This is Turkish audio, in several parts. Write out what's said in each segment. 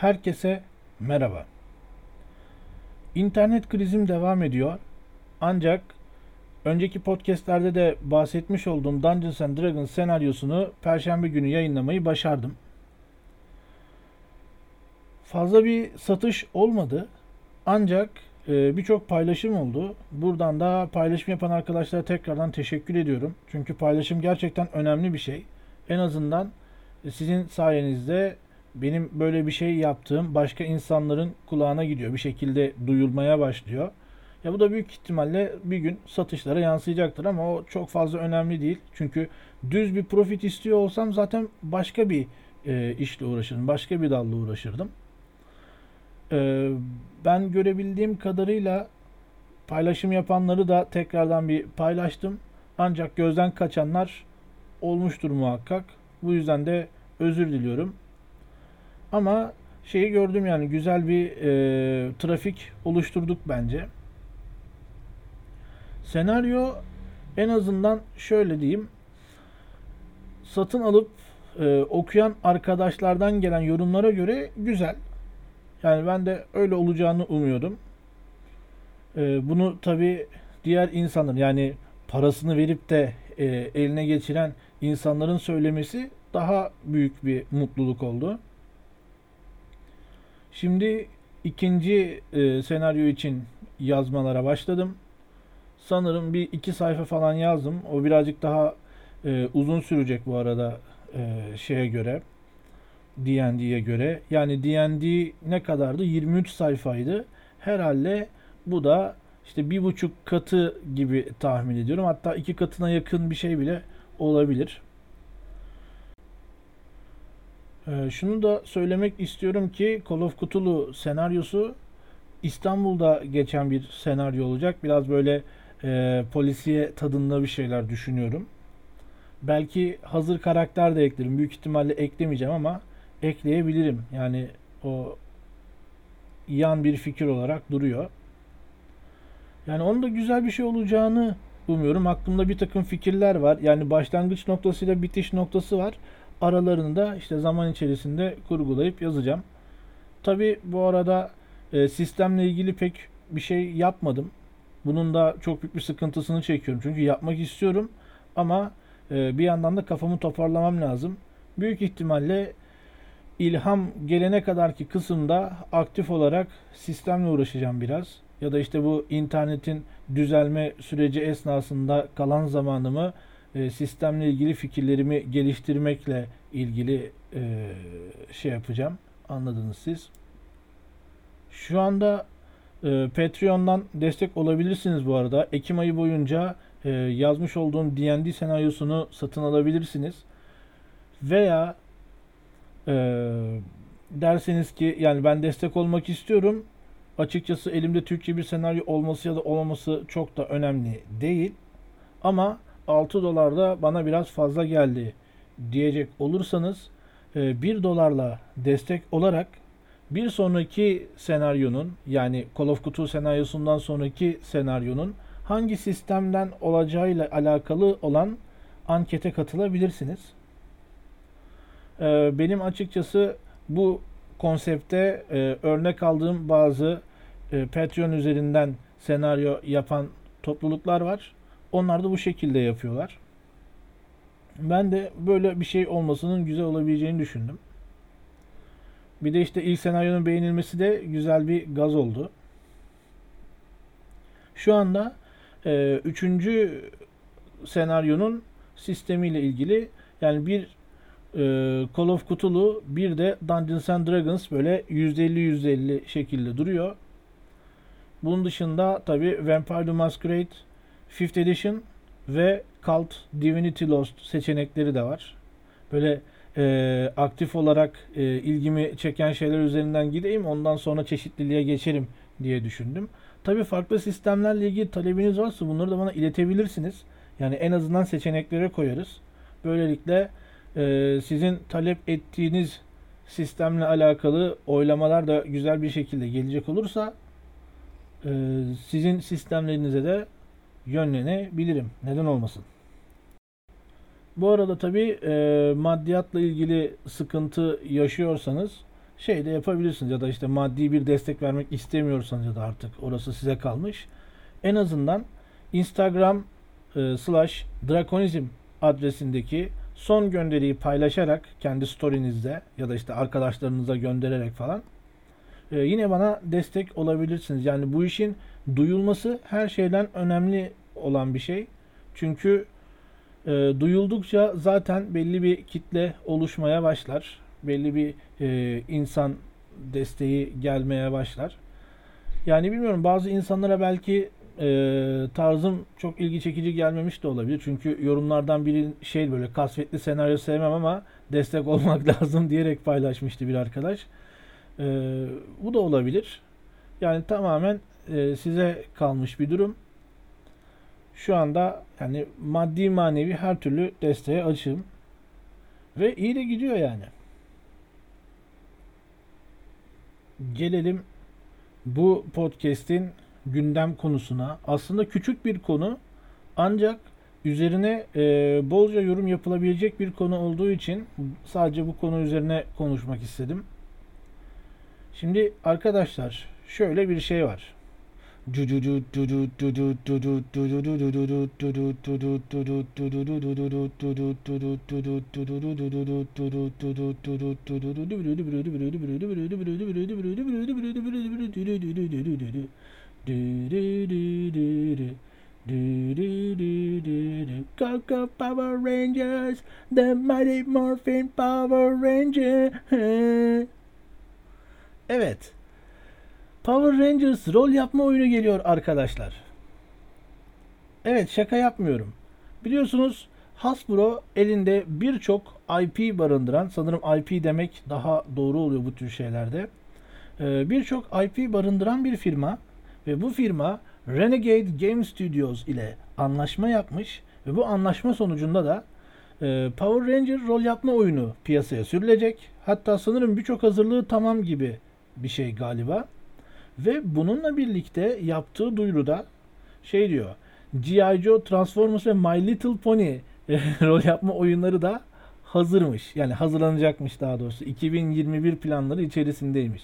Herkese merhaba. İnternet krizim devam ediyor. Ancak önceki podcastlerde de bahsetmiş olduğum Dungeons and Dragons senaryosunu perşembe günü yayınlamayı başardım. Fazla bir satış olmadı. Ancak e, birçok paylaşım oldu. Buradan da paylaşım yapan arkadaşlara tekrardan teşekkür ediyorum. Çünkü paylaşım gerçekten önemli bir şey. En azından sizin sayenizde benim böyle bir şey yaptığım başka insanların kulağına gidiyor. Bir şekilde duyulmaya başlıyor. Ya bu da büyük ihtimalle bir gün satışlara yansıyacaktır ama o çok fazla önemli değil. Çünkü düz bir profit istiyor olsam zaten başka bir e, işle uğraşırdım. Başka bir dalla uğraşırdım. E, ben görebildiğim kadarıyla paylaşım yapanları da tekrardan bir paylaştım. Ancak gözden kaçanlar olmuştur muhakkak. Bu yüzden de özür diliyorum. Ama şeyi gördüm yani güzel bir e, trafik oluşturduk bence. Senaryo en azından şöyle diyeyim. Satın alıp e, okuyan arkadaşlardan gelen yorumlara göre güzel. Yani ben de öyle olacağını umuyordum. E, bunu tabi diğer insanların yani parasını verip de e, eline geçiren insanların söylemesi daha büyük bir mutluluk oldu. Şimdi ikinci e, senaryo için yazmalara başladım. Sanırım bir iki sayfa falan yazdım. O birazcık daha e, uzun sürecek bu arada e, şeye göre. D&D'ye göre. Yani D&D ne kadardı? 23 sayfaydı. Herhalde bu da işte bir buçuk katı gibi tahmin ediyorum. Hatta iki katına yakın bir şey bile olabilir. Ee, şunu da söylemek istiyorum ki Call of Cthulhu senaryosu İstanbul'da geçen bir senaryo olacak. Biraz böyle e, polisiye tadında bir şeyler düşünüyorum. Belki hazır karakter de eklerim. Büyük ihtimalle eklemeyeceğim ama ekleyebilirim. Yani o yan bir fikir olarak duruyor. Yani onun da güzel bir şey olacağını umuyorum. Aklımda bir takım fikirler var. Yani başlangıç noktasıyla bitiş noktası var aralarını da işte zaman içerisinde kurgulayıp yazacağım. Tabi bu arada e, sistemle ilgili pek bir şey yapmadım. Bunun da çok büyük bir sıkıntısını çekiyorum. Çünkü yapmak istiyorum ama e, bir yandan da kafamı toparlamam lazım. Büyük ihtimalle ilham gelene kadarki kısımda aktif olarak sistemle uğraşacağım biraz. Ya da işte bu internetin düzelme süreci esnasında kalan zamanımı e, sistemle ilgili fikirlerimi geliştirmekle ilgili e, şey yapacağım. Anladınız siz. Şu anda e, Patreon'dan destek olabilirsiniz bu arada. Ekim ayı boyunca e, yazmış olduğum D&D senaryosunu satın alabilirsiniz. Veya e, derseniz ki yani ben destek olmak istiyorum. Açıkçası elimde Türkçe bir senaryo olması ya da olmaması çok da önemli değil. Ama 6 dolar da bana biraz fazla geldi diyecek olursanız 1 e, dolarla destek olarak bir sonraki senaryonun yani Call of Cthulhu senaryosundan sonraki senaryonun hangi sistemden olacağıyla alakalı olan ankete katılabilirsiniz. E, benim açıkçası bu konsepte e, örnek aldığım bazı Patreon üzerinden senaryo yapan topluluklar var. Onlar da bu şekilde yapıyorlar. Ben de böyle bir şey olmasının güzel olabileceğini düşündüm. Bir de işte ilk senaryonun beğenilmesi de güzel bir gaz oldu. Şu anda e, üçüncü senaryonun sistemiyle ilgili yani bir e, Call of Cthulhu bir de Dungeons and Dragons böyle %50-%50 şekilde duruyor. Bunun dışında tabi Vampire the Masquerade 5th Edition ve Cult Divinity Lost seçenekleri de var. Böyle e, aktif olarak e, ilgimi çeken şeyler üzerinden gideyim ondan sonra çeşitliliğe geçerim diye düşündüm. Tabi farklı sistemlerle ilgili talebiniz varsa bunları da bana iletebilirsiniz. Yani en azından seçeneklere koyarız. Böylelikle e, sizin talep ettiğiniz sistemle alakalı oylamalar da güzel bir şekilde gelecek olursa e, sizin sistemlerinize de yönlenebilirim. Neden olmasın? Bu arada tabi e, maddiyatla ilgili sıkıntı yaşıyorsanız şey de yapabilirsiniz ya da işte maddi bir destek vermek istemiyorsanız ya da artık orası size kalmış. En azından Instagram e, slash drakonizm adresindeki son gönderiyi paylaşarak kendi story'nizde ya da işte arkadaşlarınıza göndererek falan e, yine bana destek olabilirsiniz. Yani bu işin duyulması her şeyden önemli olan bir şey. Çünkü e, duyuldukça zaten belli bir kitle oluşmaya başlar. Belli bir e, insan desteği gelmeye başlar. Yani bilmiyorum bazı insanlara belki e, tarzım çok ilgi çekici gelmemiş de olabilir. Çünkü yorumlardan biri şey böyle kasvetli senaryo sevmem ama destek olmak lazım diyerek paylaşmıştı bir arkadaş. E, bu da olabilir. Yani tamamen e, size kalmış bir durum. Şu anda yani maddi manevi her türlü desteğe açığım. Ve iyi de gidiyor yani. Gelelim bu podcast'in gündem konusuna. Aslında küçük bir konu ancak üzerine e, bolca yorum yapılabilecek bir konu olduğu için sadece bu konu üzerine konuşmak istedim. Şimdi arkadaşlar şöyle bir şey var. Go Power Rangers, the Mighty Morphin Power Ranger. Evet. Power Rangers rol yapma oyunu geliyor arkadaşlar. Evet şaka yapmıyorum. Biliyorsunuz Hasbro elinde birçok IP barındıran, sanırım IP demek daha doğru oluyor bu tür şeylerde. Ee, birçok IP barındıran bir firma ve bu firma Renegade Game Studios ile anlaşma yapmış ve bu anlaşma sonucunda da e, Power Ranger rol yapma oyunu piyasaya sürülecek. Hatta sanırım birçok hazırlığı tamam gibi bir şey galiba. Ve bununla birlikte yaptığı duyuruda şey diyor. G.I. Joe, Transformers ve My Little Pony rol yapma oyunları da hazırmış. Yani hazırlanacakmış daha doğrusu. 2021 planları içerisindeymiş.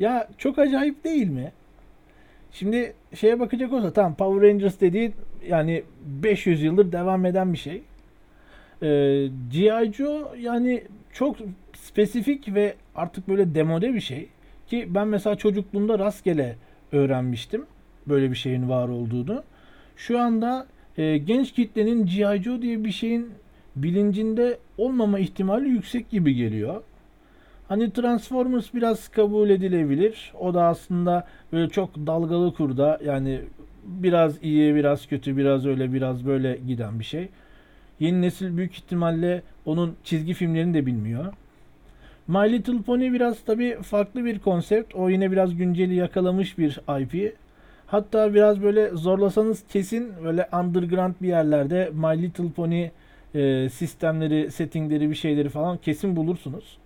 Ya çok acayip değil mi? Şimdi şeye bakacak olsa tamam Power Rangers dediği yani 500 yıldır devam eden bir şey. Ee, G.I. Joe yani çok spesifik ve artık böyle demode bir şey. Ki ben mesela çocukluğumda rastgele öğrenmiştim böyle bir şeyin var olduğunu. Şu anda e, genç kitlenin G.I. Joe diye bir şeyin bilincinde olmama ihtimali yüksek gibi geliyor. Hani Transformers biraz kabul edilebilir. O da aslında böyle çok dalgalı kurda yani biraz iyi, biraz kötü, biraz öyle, biraz böyle giden bir şey. Yeni nesil büyük ihtimalle onun çizgi filmlerini de bilmiyor. My Little Pony biraz tabi farklı bir konsept. O yine biraz günceli yakalamış bir IP. Hatta biraz böyle zorlasanız kesin böyle underground bir yerlerde My Little Pony e, sistemleri, settingleri bir şeyleri falan kesin bulursunuz.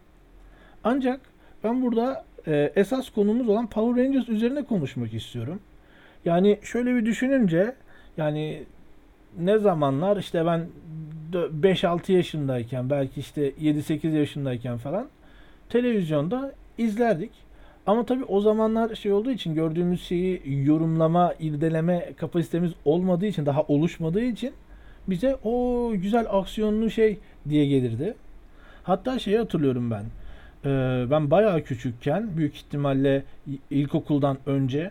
Ancak ben burada e, esas konumuz olan Power Rangers üzerine konuşmak istiyorum. Yani şöyle bir düşününce yani ne zamanlar işte ben 5-6 yaşındayken belki işte 7-8 yaşındayken falan televizyonda izlerdik. Ama tabii o zamanlar şey olduğu için gördüğümüz şeyi yorumlama, irdeleme kapasitemiz olmadığı için, daha oluşmadığı için bize o güzel aksiyonlu şey diye gelirdi. Hatta şeyi hatırlıyorum ben. Ee, ben bayağı küçükken, büyük ihtimalle ilkokuldan önce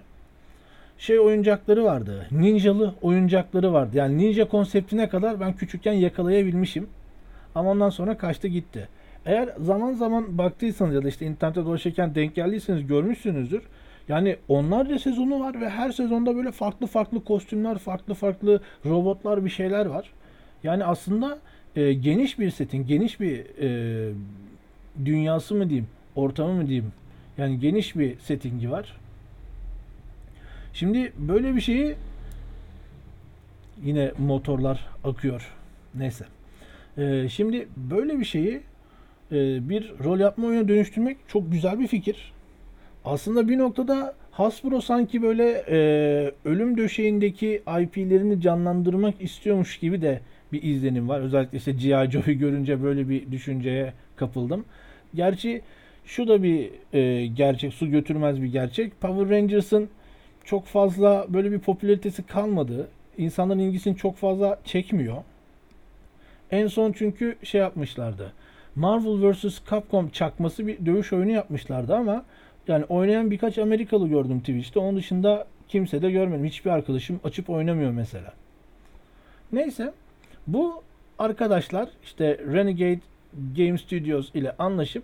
şey oyuncakları vardı. Ninjalı oyuncakları vardı. Yani ninja konseptine kadar ben küçükken yakalayabilmişim. Ama ondan sonra kaçtı gitti. Eğer zaman zaman baktıysanız ya da işte internette dolaşırken denk geldiyseniz görmüşsünüzdür. Yani onlarca sezonu var ve her sezonda böyle farklı farklı kostümler, farklı farklı robotlar bir şeyler var. Yani aslında e, geniş bir setin, geniş bir e, dünyası mı diyeyim, ortamı mı diyeyim. Yani geniş bir settingi var. Şimdi böyle bir şeyi yine motorlar akıyor. Neyse. Ee, şimdi böyle bir şeyi e, bir rol yapma oyuna dönüştürmek çok güzel bir fikir. Aslında bir noktada Hasbro sanki böyle e, ölüm döşeğindeki IP'lerini canlandırmak istiyormuş gibi de bir izlenim var. Özellikle işte G.I. Joe'yu görünce böyle bir düşünceye kapıldım. Gerçi şu da bir e, gerçek, su götürmez bir gerçek. Power Rangers'ın çok fazla böyle bir popülaritesi kalmadı. İnsanların ilgisini çok fazla çekmiyor. En son çünkü şey yapmışlardı. Marvel vs. Capcom çakması bir dövüş oyunu yapmışlardı ama yani oynayan birkaç Amerikalı gördüm Twitch'te. Onun dışında kimse de görmedim. Hiçbir arkadaşım açıp oynamıyor mesela. Neyse bu arkadaşlar işte Renegade Game Studios ile anlaşıp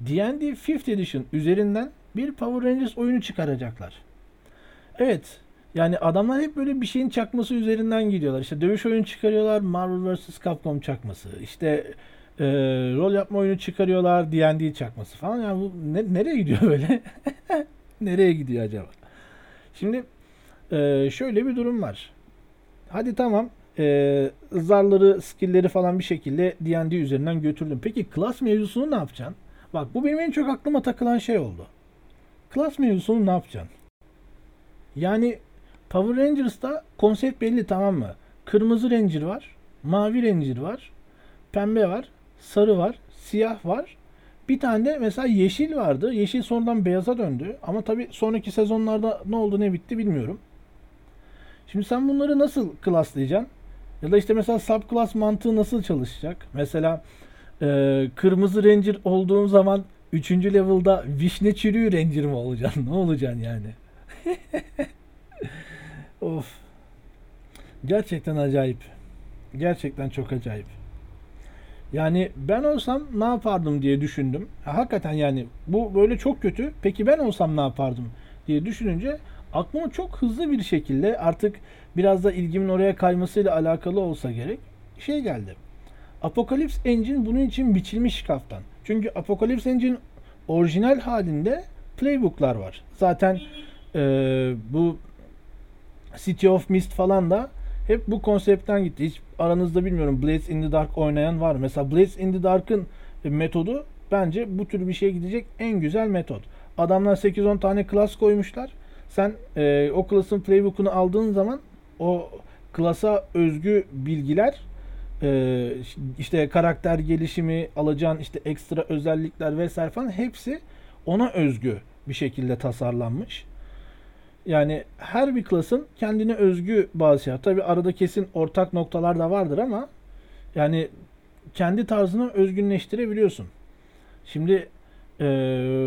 D&D 5th Edition üzerinden bir Power Rangers oyunu çıkaracaklar. Evet. Yani adamlar hep böyle bir şeyin çakması üzerinden gidiyorlar. İşte dövüş oyunu çıkarıyorlar. Marvel vs. Capcom çakması. İşte e, rol yapma oyunu çıkarıyorlar. D&D çakması falan. Yani bu ne, nereye gidiyor böyle? nereye gidiyor acaba? Şimdi e, şöyle bir durum var. Hadi tamam e, zarları, skill'leri falan bir şekilde D&D üzerinden götürdüm. Peki class mevzusunu ne yapacaksın? Bak bu benim en çok aklıma takılan şey oldu. Class mevzusunu ne yapacaksın? Yani Power Rangers'ta konsept belli tamam mı? Kırmızı Ranger var, mavi Ranger var, pembe var, sarı var, siyah var. Bir tane de mesela yeşil vardı. Yeşil sonradan beyaza döndü. Ama tabii sonraki sezonlarda ne oldu ne bitti bilmiyorum. Şimdi sen bunları nasıl klaslayacaksın? Ya da işte mesela subclass mantığı nasıl çalışacak? Mesela e, kırmızı ranger olduğun zaman 3. level'da vişne çürüğü ranger mi olacaksın? ne olacaksın yani? of. Gerçekten acayip. Gerçekten çok acayip. Yani ben olsam ne yapardım diye düşündüm. hakikaten yani bu böyle çok kötü. Peki ben olsam ne yapardım diye düşününce aklıma çok hızlı bir şekilde artık biraz da ilgimin oraya kaymasıyla alakalı olsa gerek şey geldi. Apocalypse Engine bunun için biçilmiş kaftan. Çünkü Apocalypse Engine orijinal halinde playbooklar var. Zaten e, bu City of Mist falan da hep bu konseptten gitti. Hiç aranızda bilmiyorum Blades in the Dark oynayan var. Mesela Blades in the Dark'ın metodu bence bu tür bir şeye gidecek en güzel metot. Adamlar 8-10 tane class koymuşlar. Sen e, o class'ın playbook'unu aldığın zaman o klasa özgü bilgiler e, işte karakter gelişimi alacağın işte ekstra özellikler vesaire falan hepsi ona özgü bir şekilde tasarlanmış. Yani her bir klasın kendine özgü bazı şeyler. Tabi arada kesin ortak noktalar da vardır ama yani kendi tarzını özgünleştirebiliyorsun. Şimdi e,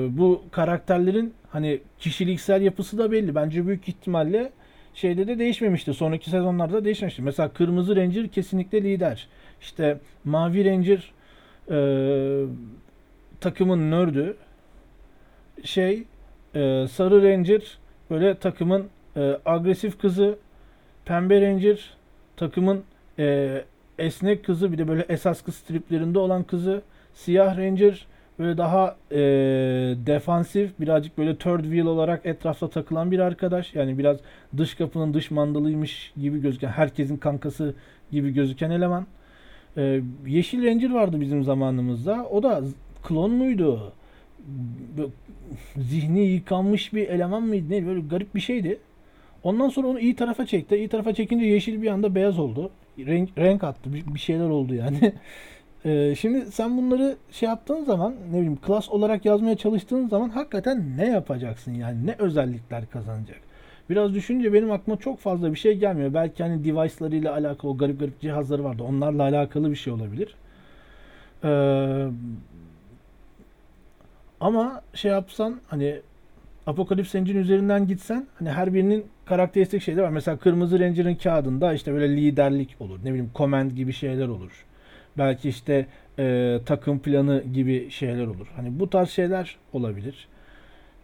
bu karakterlerin hani kişiliksel yapısı da belli. Bence büyük ihtimalle şeyde de değişmemişti. Sonraki sezonlarda değişmemişti. Mesela Kırmızı Ranger kesinlikle lider. İşte Mavi Ranger e, takımın nördü. Şey e, Sarı Ranger böyle takımın e, agresif kızı. Pembe Ranger takımın e, esnek kızı. Bir de böyle esas kız striplerinde olan kızı. Siyah Ranger böyle daha e, defansif birazcık böyle third wheel olarak etrafta takılan bir arkadaş. Yani biraz dış kapının dış mandalıymış gibi gözüken herkesin kankası gibi gözüken eleman. E, Yeşil Ranger vardı bizim zamanımızda. O da klon muydu? Zihni yıkanmış bir eleman mıydı? Ne böyle garip bir şeydi. Ondan sonra onu iyi tarafa çekti. İyi tarafa çekince yeşil bir anda beyaz oldu. Renk, renk attı. Bir, bir şeyler oldu yani. Ee, şimdi sen bunları şey yaptığın zaman ne bileyim klas olarak yazmaya çalıştığın zaman hakikaten ne yapacaksın yani ne özellikler kazanacak. Biraz düşünce benim aklıma çok fazla bir şey gelmiyor. Belki hani device'larıyla alakalı o garip garip cihazları vardı. Onlarla alakalı bir şey olabilir. Ee, ama şey yapsan hani Apocalypse Engine üzerinden gitsen hani her birinin karakteristik şeyleri var. Mesela Kırmızı Ranger'ın kağıdında işte böyle liderlik olur. Ne bileyim command gibi şeyler olur. Belki işte e, takım planı gibi şeyler olur. Hani bu tarz şeyler olabilir.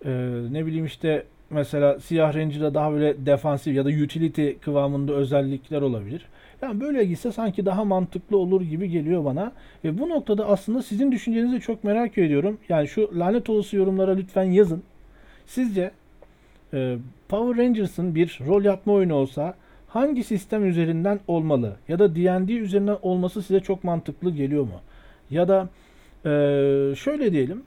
E, ne bileyim işte mesela Siyah Ranger'da daha böyle defansif ya da utility kıvamında özellikler olabilir. Yani böyle gitse sanki daha mantıklı olur gibi geliyor bana. Ve bu noktada aslında sizin düşüncenizi çok merak ediyorum. Yani şu lanet olası yorumlara lütfen yazın. Sizce e, Power Rangers'ın bir rol yapma oyunu olsa hangi sistem üzerinden olmalı? Ya da D&D üzerinden olması size çok mantıklı geliyor mu? Ya da e, şöyle diyelim.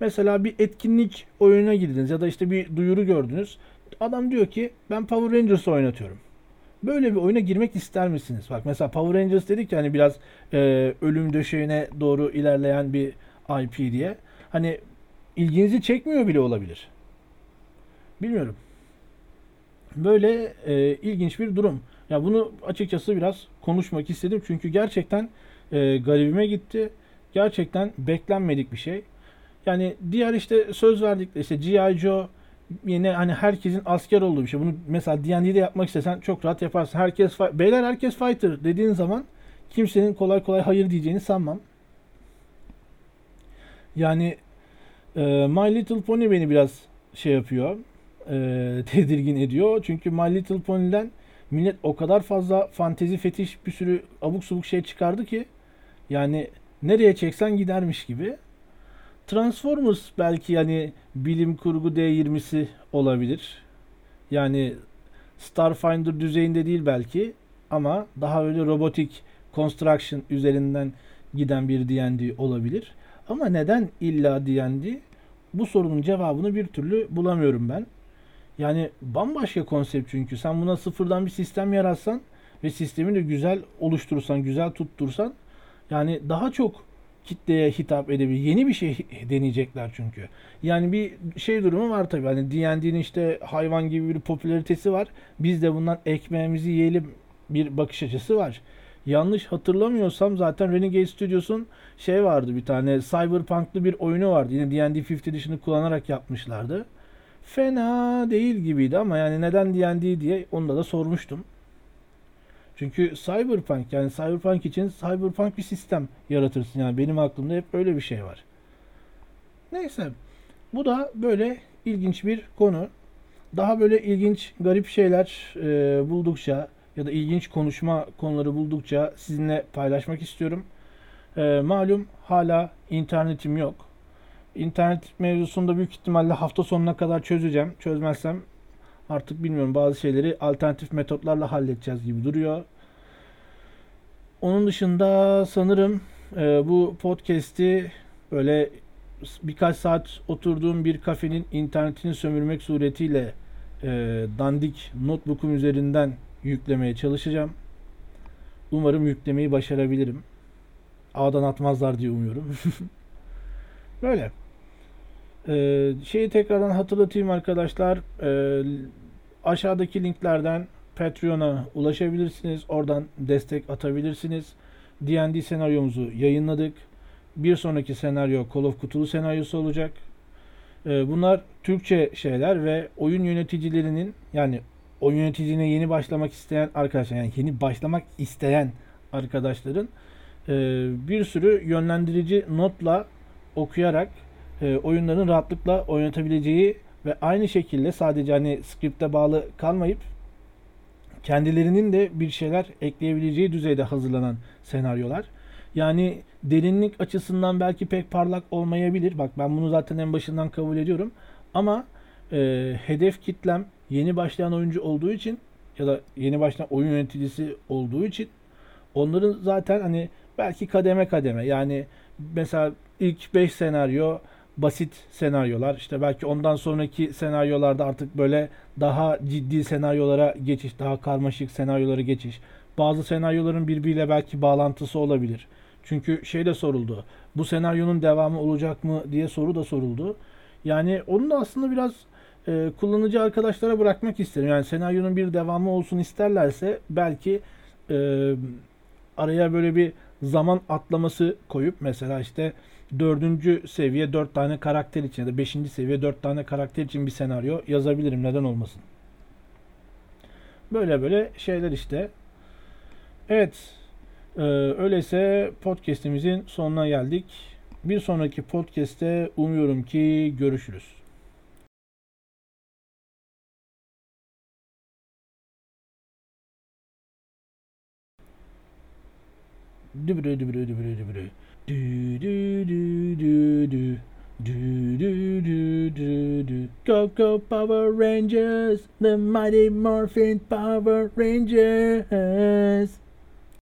Mesela bir etkinlik oyununa girdiniz ya da işte bir duyuru gördünüz. Adam diyor ki ben Power Rangers oynatıyorum. Böyle bir oyuna girmek ister misiniz? Bak mesela Power Rangers dedik ya hani biraz e, ölüm döşeğine doğru ilerleyen bir IP diye. hani ilginizi çekmiyor bile olabilir. Bilmiyorum. Böyle e, ilginç bir durum. Ya bunu açıkçası biraz konuşmak istedim çünkü gerçekten e, garibime gitti. Gerçekten beklenmedik bir şey. Yani diğer işte söz verdik işte G.I. Joe yine hani herkesin asker olduğu bir şey. Bunu mesela D&D'de yapmak istesen çok rahat yaparsın. Herkes beyler herkes fighter dediğin zaman kimsenin kolay kolay hayır diyeceğini sanmam. Yani e, My Little Pony beni biraz şey yapıyor. E, tedirgin ediyor. Çünkü My Little Pony'den millet o kadar fazla fantezi fetiş bir sürü abuk subuk şey çıkardı ki yani nereye çeksen gidermiş gibi. Transformers belki yani bilim kurgu D20'si olabilir. Yani Starfinder düzeyinde değil belki ama daha öyle robotik construction üzerinden giden bir D&D olabilir. Ama neden illa D&D? Bu sorunun cevabını bir türlü bulamıyorum ben. Yani bambaşka konsept çünkü. Sen buna sıfırdan bir sistem yaratsan ve sistemi de güzel oluşturursan, güzel tuttursan yani daha çok kitleye hitap edebilir. Yeni bir şey deneyecekler çünkü. Yani bir şey durumu var tabii. Hani D&D'nin işte hayvan gibi bir popülaritesi var. Biz de bundan ekmeğimizi yiyelim bir bakış açısı var. Yanlış hatırlamıyorsam zaten Renegade Studios'un şey vardı bir tane Cyberpunk'lı bir oyunu vardı. Yine D&D 5th Edition'ı kullanarak yapmışlardı. Fena değil gibiydi ama yani neden D&D diye onda da sormuştum. Çünkü Cyberpunk yani Cyberpunk için Cyberpunk bir sistem yaratırsın. Yani benim aklımda hep öyle bir şey var. Neyse. Bu da böyle ilginç bir konu. Daha böyle ilginç, garip şeyler e, buldukça ya da ilginç konuşma konuları buldukça sizinle paylaşmak istiyorum. E, malum hala internetim yok. İnternet mevzusunda büyük ihtimalle hafta sonuna kadar çözeceğim. Çözmezsem artık bilmiyorum bazı şeyleri alternatif metotlarla halledeceğiz gibi duruyor. Onun dışında sanırım e, bu podcast'i böyle birkaç saat oturduğum bir kafenin internetini sömürmek suretiyle e, dandik notebook'um üzerinden yüklemeye çalışacağım. Umarım yüklemeyi başarabilirim. Ağdan atmazlar diye umuyorum. Böyle. Ee, şeyi tekrardan hatırlatayım arkadaşlar. Ee, aşağıdaki linklerden Patreon'a ulaşabilirsiniz. Oradan destek atabilirsiniz. D&D senaryomuzu yayınladık. Bir sonraki senaryo Call of Cthulhu senaryosu olacak. Ee, bunlar Türkçe şeyler ve oyun yöneticilerinin yani oyun yöneticiliğine yeni başlamak isteyen arkadaşlar yani yeni başlamak isteyen arkadaşların e, bir sürü yönlendirici notla okuyarak e, oyunların rahatlıkla oynatabileceği ve aynı şekilde sadece hani skripte bağlı kalmayıp kendilerinin de bir şeyler ekleyebileceği düzeyde hazırlanan senaryolar. Yani derinlik açısından belki pek parlak olmayabilir. Bak ben bunu zaten en başından kabul ediyorum. Ama e, hedef kitlem yeni başlayan oyuncu olduğu için ya da yeni başlayan oyun yöneticisi olduğu için onların zaten hani belki kademe kademe yani mesela ilk 5 senaryo basit senaryolar. İşte belki ondan sonraki senaryolarda artık böyle daha ciddi senaryolara geçiş, daha karmaşık senaryolara geçiş. Bazı senaryoların birbiriyle belki bağlantısı olabilir. Çünkü şey de soruldu. Bu senaryonun devamı olacak mı diye soru da soruldu. Yani onu da aslında biraz e, kullanıcı arkadaşlara bırakmak isterim. Yani senaryonun bir devamı olsun isterlerse belki e, araya böyle bir zaman atlaması koyup mesela işte dördüncü seviye dört tane karakter için ya da beşinci seviye dört tane karakter için bir senaryo yazabilirim. Neden olmasın? Böyle böyle şeyler işte. Evet. E, öyleyse podcast'imizin sonuna geldik. Bir sonraki podcast'te umuyorum ki görüşürüz. Dübürü dübürü dübürü dübürü. Do do do do do. Do do do do do. Go go Power Rangers, the mighty Morphin Power Rangers.